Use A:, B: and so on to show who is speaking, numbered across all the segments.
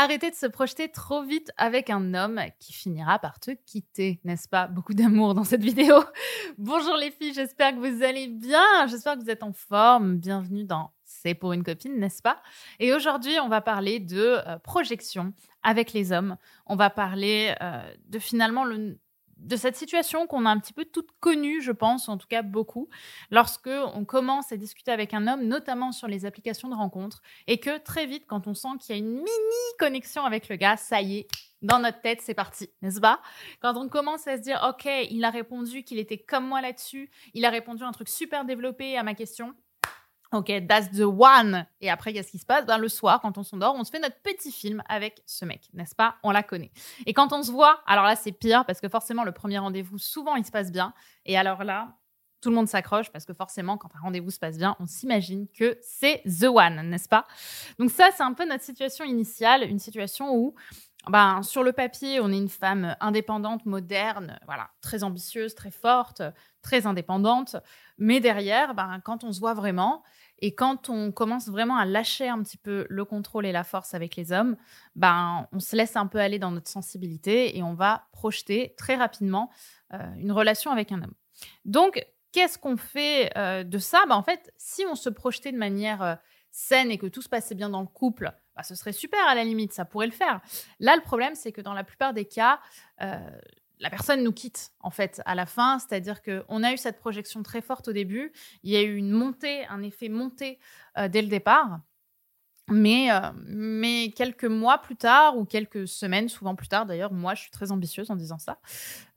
A: Arrêtez de se projeter trop vite avec un homme qui finira par te quitter, n'est-ce pas? Beaucoup d'amour dans cette vidéo. Bonjour les filles, j'espère que vous allez bien, j'espère que vous êtes en forme. Bienvenue dans C'est pour une copine, n'est-ce pas? Et aujourd'hui, on va parler de euh, projection avec les hommes. On va parler euh, de finalement le, de cette situation qu'on a un petit peu toute connue, je pense, en tout cas beaucoup, lorsque on commence à discuter avec un homme, notamment sur les applications de rencontres, et que très vite, quand on sent qu'il y a une mini connexion avec le gars, ça y est, dans notre tête, c'est parti, n'est-ce pas? Quand on commence à se dire, ok, il a répondu qu'il était comme moi là-dessus, il a répondu un truc super développé à ma question, Ok, that's the one. Et après, qu'est-ce qui se passe? Ben, Le soir, quand on s'endort, on se fait notre petit film avec ce mec, n'est-ce pas? On la connaît. Et quand on se voit, alors là, c'est pire parce que forcément, le premier rendez-vous, souvent, il se passe bien. Et alors là, tout le monde s'accroche parce que forcément, quand un rendez-vous se passe bien, on s'imagine que c'est the one, n'est-ce pas? Donc ça, c'est un peu notre situation initiale, une situation où ben, sur le papier, on est une femme indépendante, moderne, voilà, très ambitieuse, très forte, très indépendante. Mais derrière, ben, quand on se voit vraiment et quand on commence vraiment à lâcher un petit peu le contrôle et la force avec les hommes, ben, on se laisse un peu aller dans notre sensibilité et on va projeter très rapidement euh, une relation avec un homme. Donc, qu'est-ce qu'on fait euh, de ça? Ben, En fait, si on se projetait de manière euh, saine et que tout se passait bien dans le couple, bah, ce serait super à la limite, ça pourrait le faire. Là, le problème, c'est que dans la plupart des cas, la personne nous quitte en fait à la fin, c'est-à-dire qu'on a eu cette projection très forte au début, il y a eu une montée, un effet montée euh, dès le départ, mais, euh, mais quelques mois plus tard, ou quelques semaines, souvent plus tard d'ailleurs, moi je suis très ambitieuse en disant ça,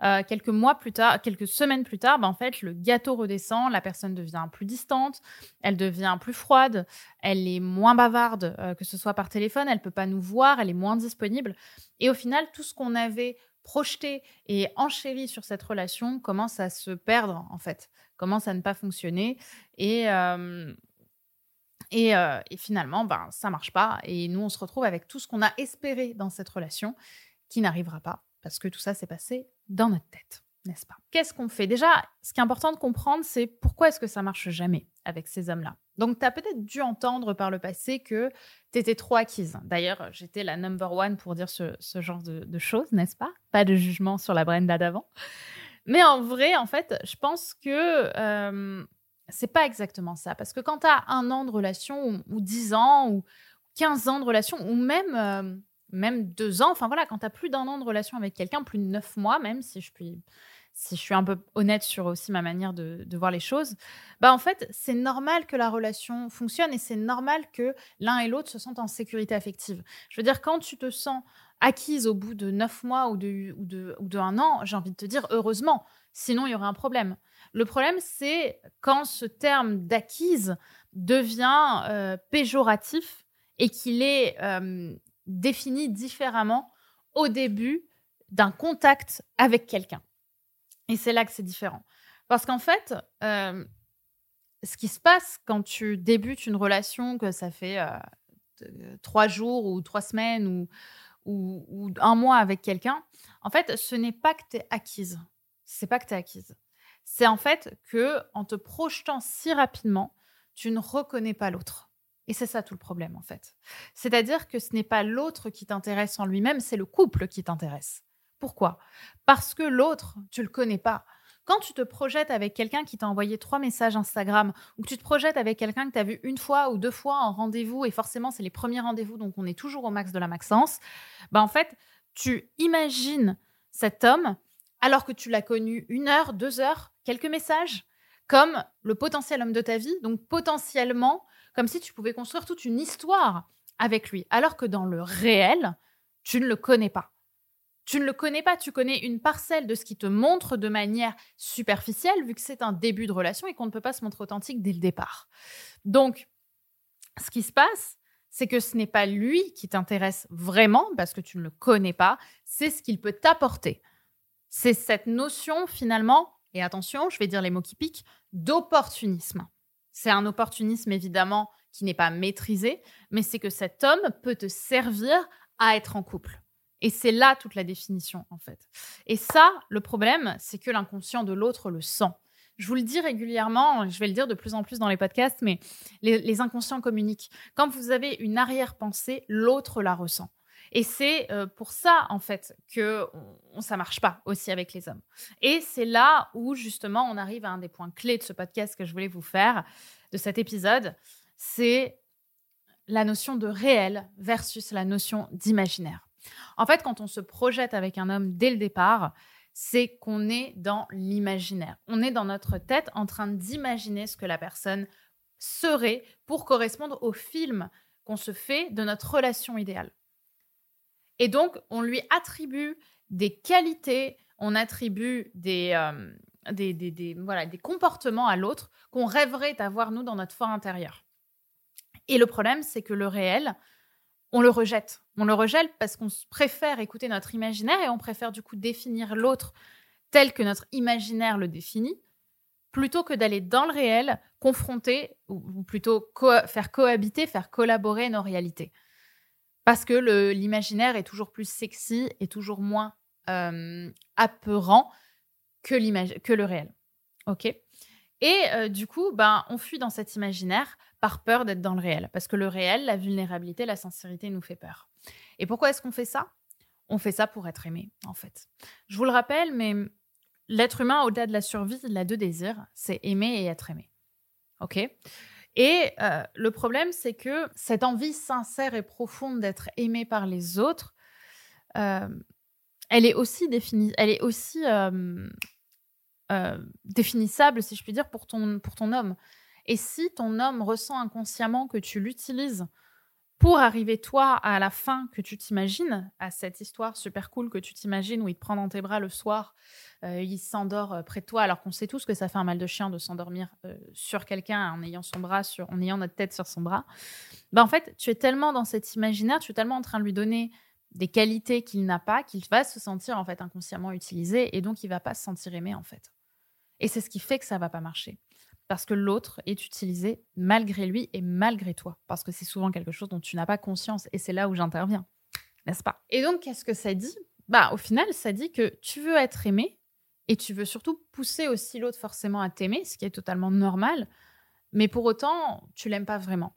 A: euh, quelques mois plus tard, quelques semaines plus tard, ben, en fait le gâteau redescend, la personne devient plus distante, elle devient plus froide, elle est moins bavarde, que ce soit par téléphone, elle peut pas nous voir, elle est moins disponible. Et au final, tout ce qu'on avait projeté et enchéri sur cette relation commence à se perdre en fait, commence à ne pas fonctionner. Et, euh, et, finalement, ben, ça marche pas. Et nous, on se retrouve avec tout ce qu'on a espéré dans cette relation qui n'arrivera pas parce que tout ça s'est passé dans notre tête, n'est-ce pas? Qu'est-ce qu'on fait? Déjà, ce qui est important de comprendre, c'est pourquoi est-ce que ça marche jamais avec ces hommes-là? Donc, tu as peut-être dû entendre par le passé que tu étais trop acquise. D'ailleurs, j'étais la number one pour dire ce, genre de, choses, n'est-ce pas? Pas de jugement sur la Brenda d'avant. Mais en vrai, en fait, je pense que euh, c'est pas exactement ça. Parce que quand tu as un an de relation, ou, dix ans, ou 15 ans de relation, ou même, euh, même deux ans, enfin voilà, quand tu as plus d'un an de relation avec quelqu'un, plus de neuf mois même, si je puis si je suis un peu honnête sur aussi ma manière de, voir les choses, bah en fait, c'est normal que la relation fonctionne et c'est normal que l'un et l'autre se sentent en sécurité affective. Je veux dire, quand tu te sens acquise au bout de neuf mois ou de, ou de, ou de un an, j'ai envie de te dire heureusement, sinon il y aurait un problème. Le problème, c'est quand ce terme d'acquise devient euh, péjoratif et qu'il est euh, défini différemment au début d'un contact avec quelqu'un. Et c'est là que c'est différent. Parce qu'en fait, euh, ce qui se passe quand tu débutes une relation, que ça fait trois jours ou trois semaines ou, un mois avec quelqu'un, en fait, ce n'est pas que tu es acquise. C'est pas que acquise c'est en fait que en te projetant si rapidement, tu ne reconnais pas l'autre. Et c'est ça tout le problème en fait. C'est-à-dire que ce n'est pas l'autre qui t'intéresse en lui-même, c'est le couple qui t'intéresse. Pourquoi? Parce que l'autre, tu le connais pas. Quand tu te projettes avec quelqu'un qui t'a envoyé trois messages Instagram, ou que tu te projettes avec quelqu'un que tu as vu une fois ou deux fois en rendez-vous, et forcément c'est les premiers rendez-vous, donc on est toujours au max de la maxence, bah en fait, tu imagines cet homme alors que tu l'as connu une heure, deux heures, quelques messages, comme le potentiel homme de ta vie, donc potentiellement comme si tu pouvais construire toute une histoire avec lui, alors que dans le réel, tu ne le connais pas. Tu ne le connais pas, tu connais une parcelle de ce qui te montre de manière superficielle, vu que c'est un début de relation et qu'on ne peut pas se montrer authentique dès le départ. Donc, ce qui se passe, c'est que ce n'est pas lui qui t'intéresse vraiment, parce que tu ne le connais pas, c'est ce qu'il peut t'apporter c'est cette notion finalement, et attention, je vais dire les mots qui piquent, d'opportunisme. C'est un opportunisme évidemment qui n'est pas maîtrisé, mais c'est que cet homme peut te servir à être en couple. Et c'est là toute la définition, en fait. Et ça, le problème, c'est que l'inconscient de l'autre le sent. Je vous le dis régulièrement, je vais le dire de plus en plus dans les podcasts, mais les, les inconscients communiquent. Quand vous avez une arrière-pensée, l'autre la ressent. Et c'est euh, pour ça, en fait, que ça marche pas aussi avec les hommes. Et c'est là où, justement, on arrive à un des points clés de ce podcast que je voulais vous faire, de cet épisode. C'est la notion de réel versus la notion d'imaginaire. En fait, quand on se projette avec un homme dès le départ, c'est qu'on est dans l'imaginaire. On est dans notre tête en train d'imaginer ce que la personne serait pour correspondre au film qu'on se fait de notre relation idéale. Et donc, on lui attribue des qualités, on attribue des, euh, des, voilà, des comportements à l'autre qu'on rêverait d'avoir, nous, dans notre fort intérieur. Et le problème, c'est que le réel, on le rejette. On le rejette parce qu'on préfère écouter notre imaginaire et on préfère du coup définir l'autre tel que notre imaginaire le définit, plutôt que d'aller dans le réel, confronter, ou, plutôt faire cohabiter, faire collaborer nos réalités. Parce que l'imaginaire est toujours plus sexy et toujours moins euh, apeurant que, que le réel. OK? Et euh, du coup, ben, on fuit dans cet imaginaire par peur d'être dans le réel. Parce que le réel, la vulnérabilité, la sincérité nous fait peur. Et pourquoi est-ce qu'on fait ça? On fait ça pour être aimé, en fait. Je vous le rappelle, mais l'être humain, au-delà de la survie, il a deux désirs, c'est aimer et être aimé. OK? Et euh, le problème, c'est que cette envie sincère et profonde d'être aimé par les autres, euh, elle est aussi euh, définissable, si je puis dire, pour ton homme. Et si ton homme ressent inconsciemment que tu l'utilises pour arriver toi à la fin que tu t'imagines, à cette histoire super cool que tu t'imagines où il te prend dans tes bras le soir, euh, il s'endort euh, près de toi, alors qu'on sait tous que ça fait un mal de chien de s'endormir euh, sur quelqu'un en ayant son bras sur, en ayant notre tête sur son bras. Ben en fait, tu es tellement dans cet imaginaire, tu es tellement en train de lui donner des qualités qu'il n'a pas, qu'il va se sentir en fait inconsciemment utilisé et donc il va pas se sentir aimé en fait. Et c'est ce qui fait que ça va pas marcher parce que l'autre est utilisé malgré lui et malgré toi, parce que c'est souvent quelque chose dont tu n'as pas conscience, et c'est là où j'interviens, n'est-ce pas? Et donc, qu'est-ce que ça dit? Bah, au final, ça dit que tu veux être aimé, et tu veux surtout pousser aussi l'autre forcément à t'aimer, ce qui est totalement normal, mais pour autant, tu l'aimes pas vraiment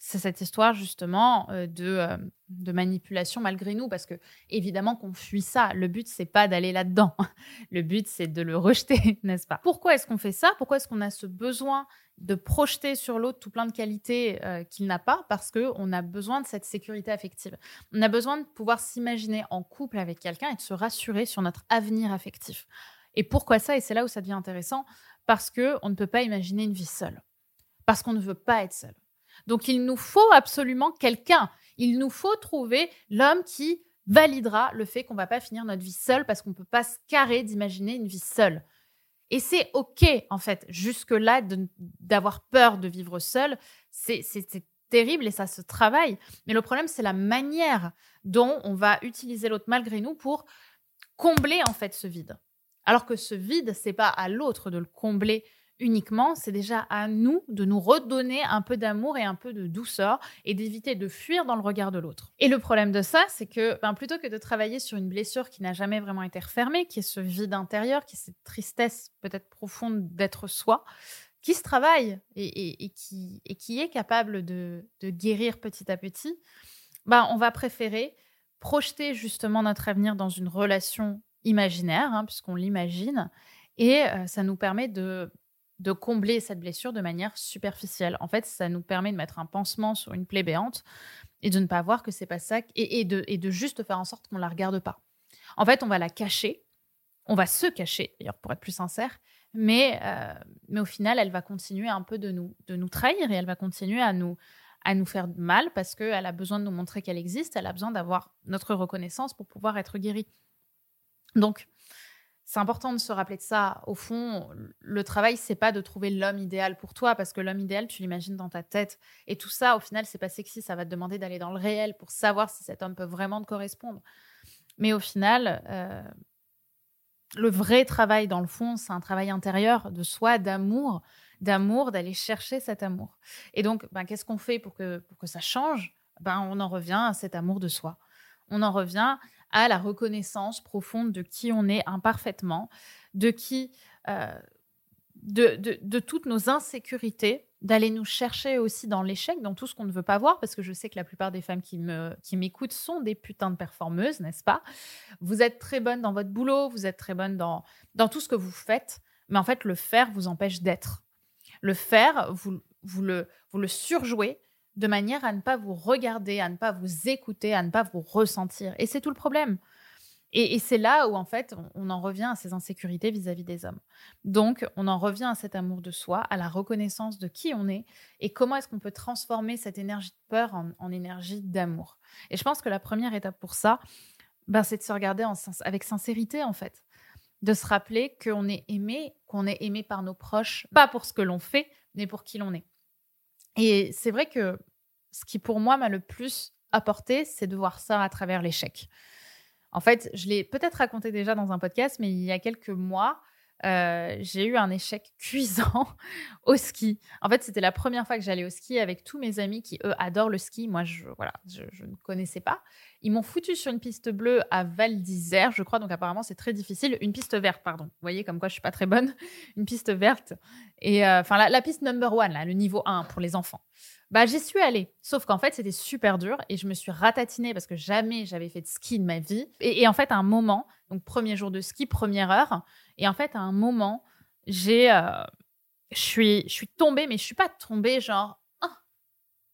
A: c'est cette histoire justement euh, de, euh, de, manipulation malgré nous, parce que évidemment qu'on fuit ça. Le but, c'est pas d'aller là-dedans. Le but, c'est de le rejeter, n'est-ce pas? Pourquoi est-ce qu'on fait ça? Pourquoi est-ce qu'on a ce besoin de projeter sur l'autre tout plein de qualités euh, qu'il n'a pas? Parce qu'on a besoin de cette sécurité affective. On a besoin de pouvoir s'imaginer en couple avec quelqu'un et de se rassurer sur notre avenir affectif. Et pourquoi ça? Et c'est là où ça devient intéressant, parce que on ne peut pas imaginer une vie seule, parce qu'on ne veut pas être seul. Donc il nous faut absolument quelqu'un. Il nous faut trouver l'homme qui validera le fait qu'on va pas finir notre vie seule parce qu'on peut pas se carrer d'imaginer une vie seule. Et c'est OK, en fait, jusque-là, d'avoir peur de vivre seul. C'est terrible et ça se travaille. Mais le problème, c'est la manière dont on va utiliser l'autre malgré nous pour combler, en fait, ce vide. Alors que ce vide, c'est pas à l'autre de le combler uniquement, c'est déjà à nous de nous redonner un peu d'amour et un peu de douceur et d'éviter de fuir dans le regard de l'autre. Et le problème de ça, c'est que ben, plutôt que de travailler sur une blessure qui n'a jamais vraiment été refermée, qui est ce vide intérieur, qui est cette tristesse peut-être profonde d'être soi, qui se travaille et, qui, est capable de, guérir petit à petit, ben, on va préférer projeter justement notre avenir dans une relation imaginaire, hein, puisqu'on l'imagine, et euh, ça nous permet de de combler cette blessure de manière superficielle. En fait, ça nous permet de mettre un pansement sur une plaie béante et de ne pas voir que c'est pas ça et, de, juste faire en sorte qu'on la regarde pas. En fait, on va la cacher, on va se cacher, d'ailleurs pour être plus sincère, mais, euh, mais au final, elle va continuer un peu de nous, de nous trahir et elle va continuer à nous, à nous faire mal parce qu'elle a besoin de nous montrer qu'elle existe, elle a besoin d'avoir notre reconnaissance pour pouvoir être guérie. Donc, c'est important de se rappeler de ça. Au fond, le travail, c'est pas de trouver l'homme idéal pour toi, parce que l'homme idéal, tu l'imagines dans ta tête. Et tout ça, au final, c'est pas sexy. Ça va te demander d'aller dans le réel pour savoir si cet homme peut vraiment te correspondre. Mais au final, euh, le vrai travail, dans le fond, c'est un travail intérieur de soi, d'amour, d'amour, d'aller chercher cet amour. Et donc, ben, qu'est-ce qu'on fait pour que, pour que ça change? Ben, On en revient à cet amour de soi. On en revient à la reconnaissance profonde de qui on est imparfaitement, de qui, euh, de, de, toutes nos insécurités, d'aller nous chercher aussi dans l'échec, dans tout ce qu'on ne veut pas voir, parce que je sais que la plupart des femmes qui qui m'écoutent sont des putains de performeuses, n'est-ce pas? Vous êtes très bonne dans votre boulot, vous êtes très bonne dans, dans tout ce que vous faites, mais en fait, le faire vous empêche d'être. Le faire, vous, vous, le, vous le surjouez de manière à ne pas vous regarder, à ne pas vous écouter, à ne pas vous ressentir. Et c'est tout le problème. Et, c'est là où, en fait, on, en revient à ces insécurités vis-à-vis des hommes. Donc, on en revient à cet amour de soi, à la reconnaissance de qui on est et comment est-ce qu'on peut transformer cette énergie de peur en, énergie d'amour. Et je pense que la première étape pour ça, ben, c'est de se regarder avec sincérité, en fait. De se rappeler qu'on est aimé, qu'on est aimé par nos proches, pas pour ce que l'on fait, mais pour qui l'on est. Et c'est vrai que ce qui, pour moi, m'a le plus apporté, c'est de voir ça à travers l'échec. En fait, je l'ai peut-être raconté déjà dans un podcast, mais il y a quelques mois, euh, j'ai eu un échec cuisant au ski. En fait, c'était la première fois que j'allais au ski avec tous mes amis qui, eux, adorent le ski. Moi, je, voilà, je, ne connaissais pas. Ils m'ont foutu sur une piste bleue à Val d'Isère, je crois. Donc, apparemment, c'est très difficile. Une piste verte, pardon. Vous voyez, comme quoi je suis pas très bonne. Une piste verte. Et euh, enfin, la, piste number one, là, le niveau 1 pour les enfants. Bah, j'y suis allée. Sauf qu'en fait, c'était super dur et je me suis ratatinée parce que jamais j'avais fait de ski de ma vie. Et, en fait, à un moment, donc premier jour de ski, première heure, et en fait, à un moment, j'ai, euh, je suis, tombée, mais je suis pas tombée genre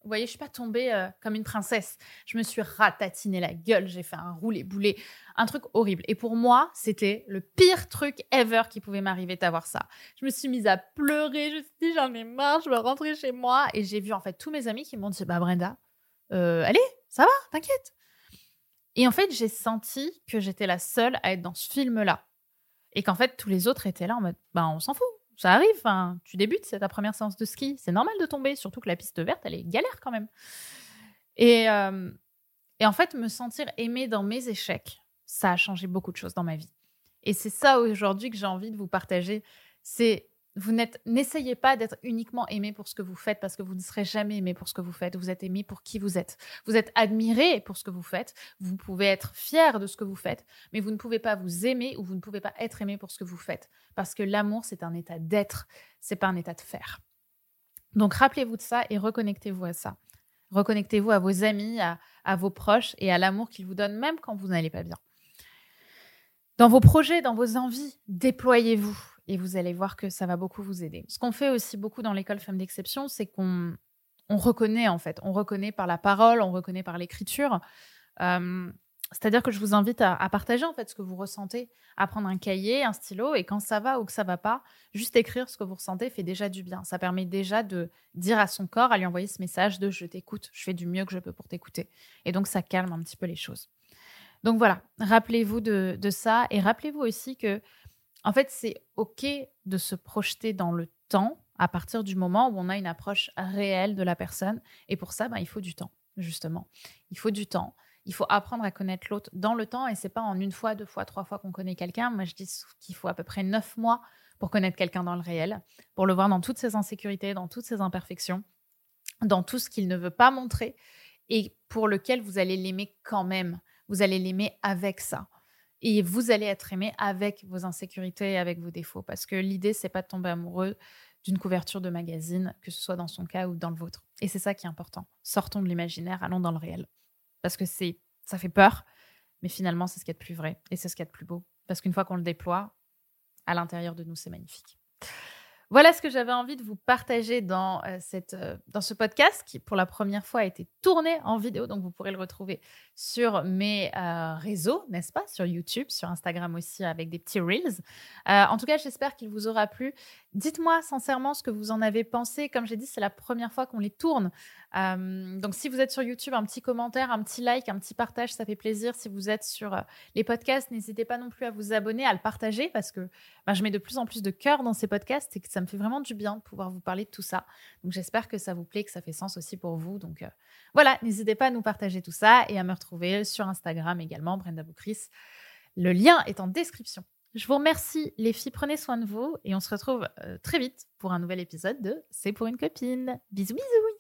A: vous voyez, je suis pas tombée euh, comme une princesse. Je me suis ratatiné la gueule, j'ai fait un roulé-boulé, un truc horrible. Et pour moi, c'était le pire truc ever qui pouvait m'arriver d'avoir ça. Je me suis mise à pleurer, je me suis dit j'en ai marre, je veux rentrer chez moi. Et j'ai vu en fait tous mes amis qui m'ont dit bah Brenda, euh, allez, ça va, t'inquiète. Et en fait, j'ai senti que j'étais la seule à être dans ce film-là. Et qu'en fait, tous les autres étaient là en mode bah on s'en fout, ça arrive. tu débutes, c'est ta première séance de ski. C'est normal de tomber, surtout que la piste verte, elle est galère quand même. Et, euh, et en fait, me sentir aimée dans mes échecs, ça a changé beaucoup de choses dans ma vie. Et c'est ça aujourd'hui que j'ai envie de vous partager. C'est vous n'essayez pas d'être uniquement aimé pour ce que vous faites parce que vous ne serez jamais aimé pour ce que vous faites. Vous êtes aimé pour qui vous êtes. Vous êtes admiré pour ce que vous faites. Vous pouvez être fier de ce que vous faites, mais vous ne pouvez pas vous aimer ou vous ne pouvez pas être aimé pour ce que vous faites parce que l'amour c'est un état d'être, c'est pas un état de faire. Donc rappelez-vous de ça et reconnectez-vous à ça. Reconnectez-vous à vos amis, à, à vos proches et à l'amour qu'ils vous donnent même quand vous n'allez pas bien. Dans vos projets, dans vos envies, déployez-vous et vous allez voir que ça va beaucoup vous aider. Ce qu'on fait aussi beaucoup dans l'école Femmes d'exception, c'est qu'on on reconnaît en fait, on reconnaît par la parole, on reconnaît par l'écriture. C'est-à-dire que je vous invite à, partager en fait ce que vous ressentez, à prendre un cahier, un stylo, et quand ça va ou que ça va pas, juste écrire ce que vous ressentez fait déjà du bien. Ça permet déjà de dire à son corps, à lui envoyer ce message de je t'écoute, je fais du mieux que je peux pour t'écouter. Et donc ça calme un petit peu les choses. Donc voilà, rappelez-vous de ça et rappelez-vous aussi que en fait, c'est OK de se projeter dans le temps à partir du moment où on a une approche réelle de la personne. Et pour ça, ben, il faut du temps, justement. Il faut du temps. Il faut apprendre à connaître l'autre dans le temps. Et c'est pas en une fois, deux fois, trois fois qu'on connaît quelqu'un. Moi, je dis qu'il faut à peu près neuf mois pour connaître quelqu'un dans le réel, pour le voir dans toutes ses insécurités, dans toutes ses imperfections, dans tout ce qu'il ne veut pas montrer et pour lequel vous allez l'aimer quand même. Vous allez l'aimer avec ça et vous allez être aimé avec vos insécurités et avec vos défauts. Parce que l'idée, c'est pas de tomber amoureux d'une couverture de magazine, que ce soit dans son cas ou dans le vôtre. Et c'est ça qui est important. Sortons de l'imaginaire, allons dans le réel. Parce que c'est, ça fait peur, mais finalement, c'est ce qui est de plus vrai et c'est ce qui est de plus beau. Parce qu'une fois qu'on le déploie, à l'intérieur de nous, c'est magnifique. Voilà ce que j'avais envie de vous partager dans, euh, cette, euh, dans ce podcast qui, pour la première fois, a été tourné en vidéo. Donc, vous pourrez le retrouver sur mes euh, réseaux, n'est-ce pas? Sur YouTube, sur Instagram aussi, avec des petits reels. en tout cas, j'espère qu'il vous aura plu. Dites-moi sincèrement ce que vous en avez pensé. Comme j'ai dit, c'est la première fois qu'on les tourne. donc, si vous êtes sur YouTube, un petit commentaire, un petit like, un petit partage, ça fait plaisir. Si vous êtes sur les podcasts, n'hésitez pas non plus à vous abonner, à le partager parce que ben, je mets de plus en plus de cœur dans ces podcasts ça me fait vraiment du bien de pouvoir vous parler de tout ça. Donc j'espère que ça vous plaît, que ça fait sens aussi pour vous. Donc euh, voilà, n'hésitez pas à nous partager tout ça et à me retrouver sur Instagram également, Brenda Boucris. Le lien est en description. Je vous remercie les filles, prenez soin de vous et on se retrouve euh, très vite pour un nouvel épisode de C'est pour une copine. Bisous bisous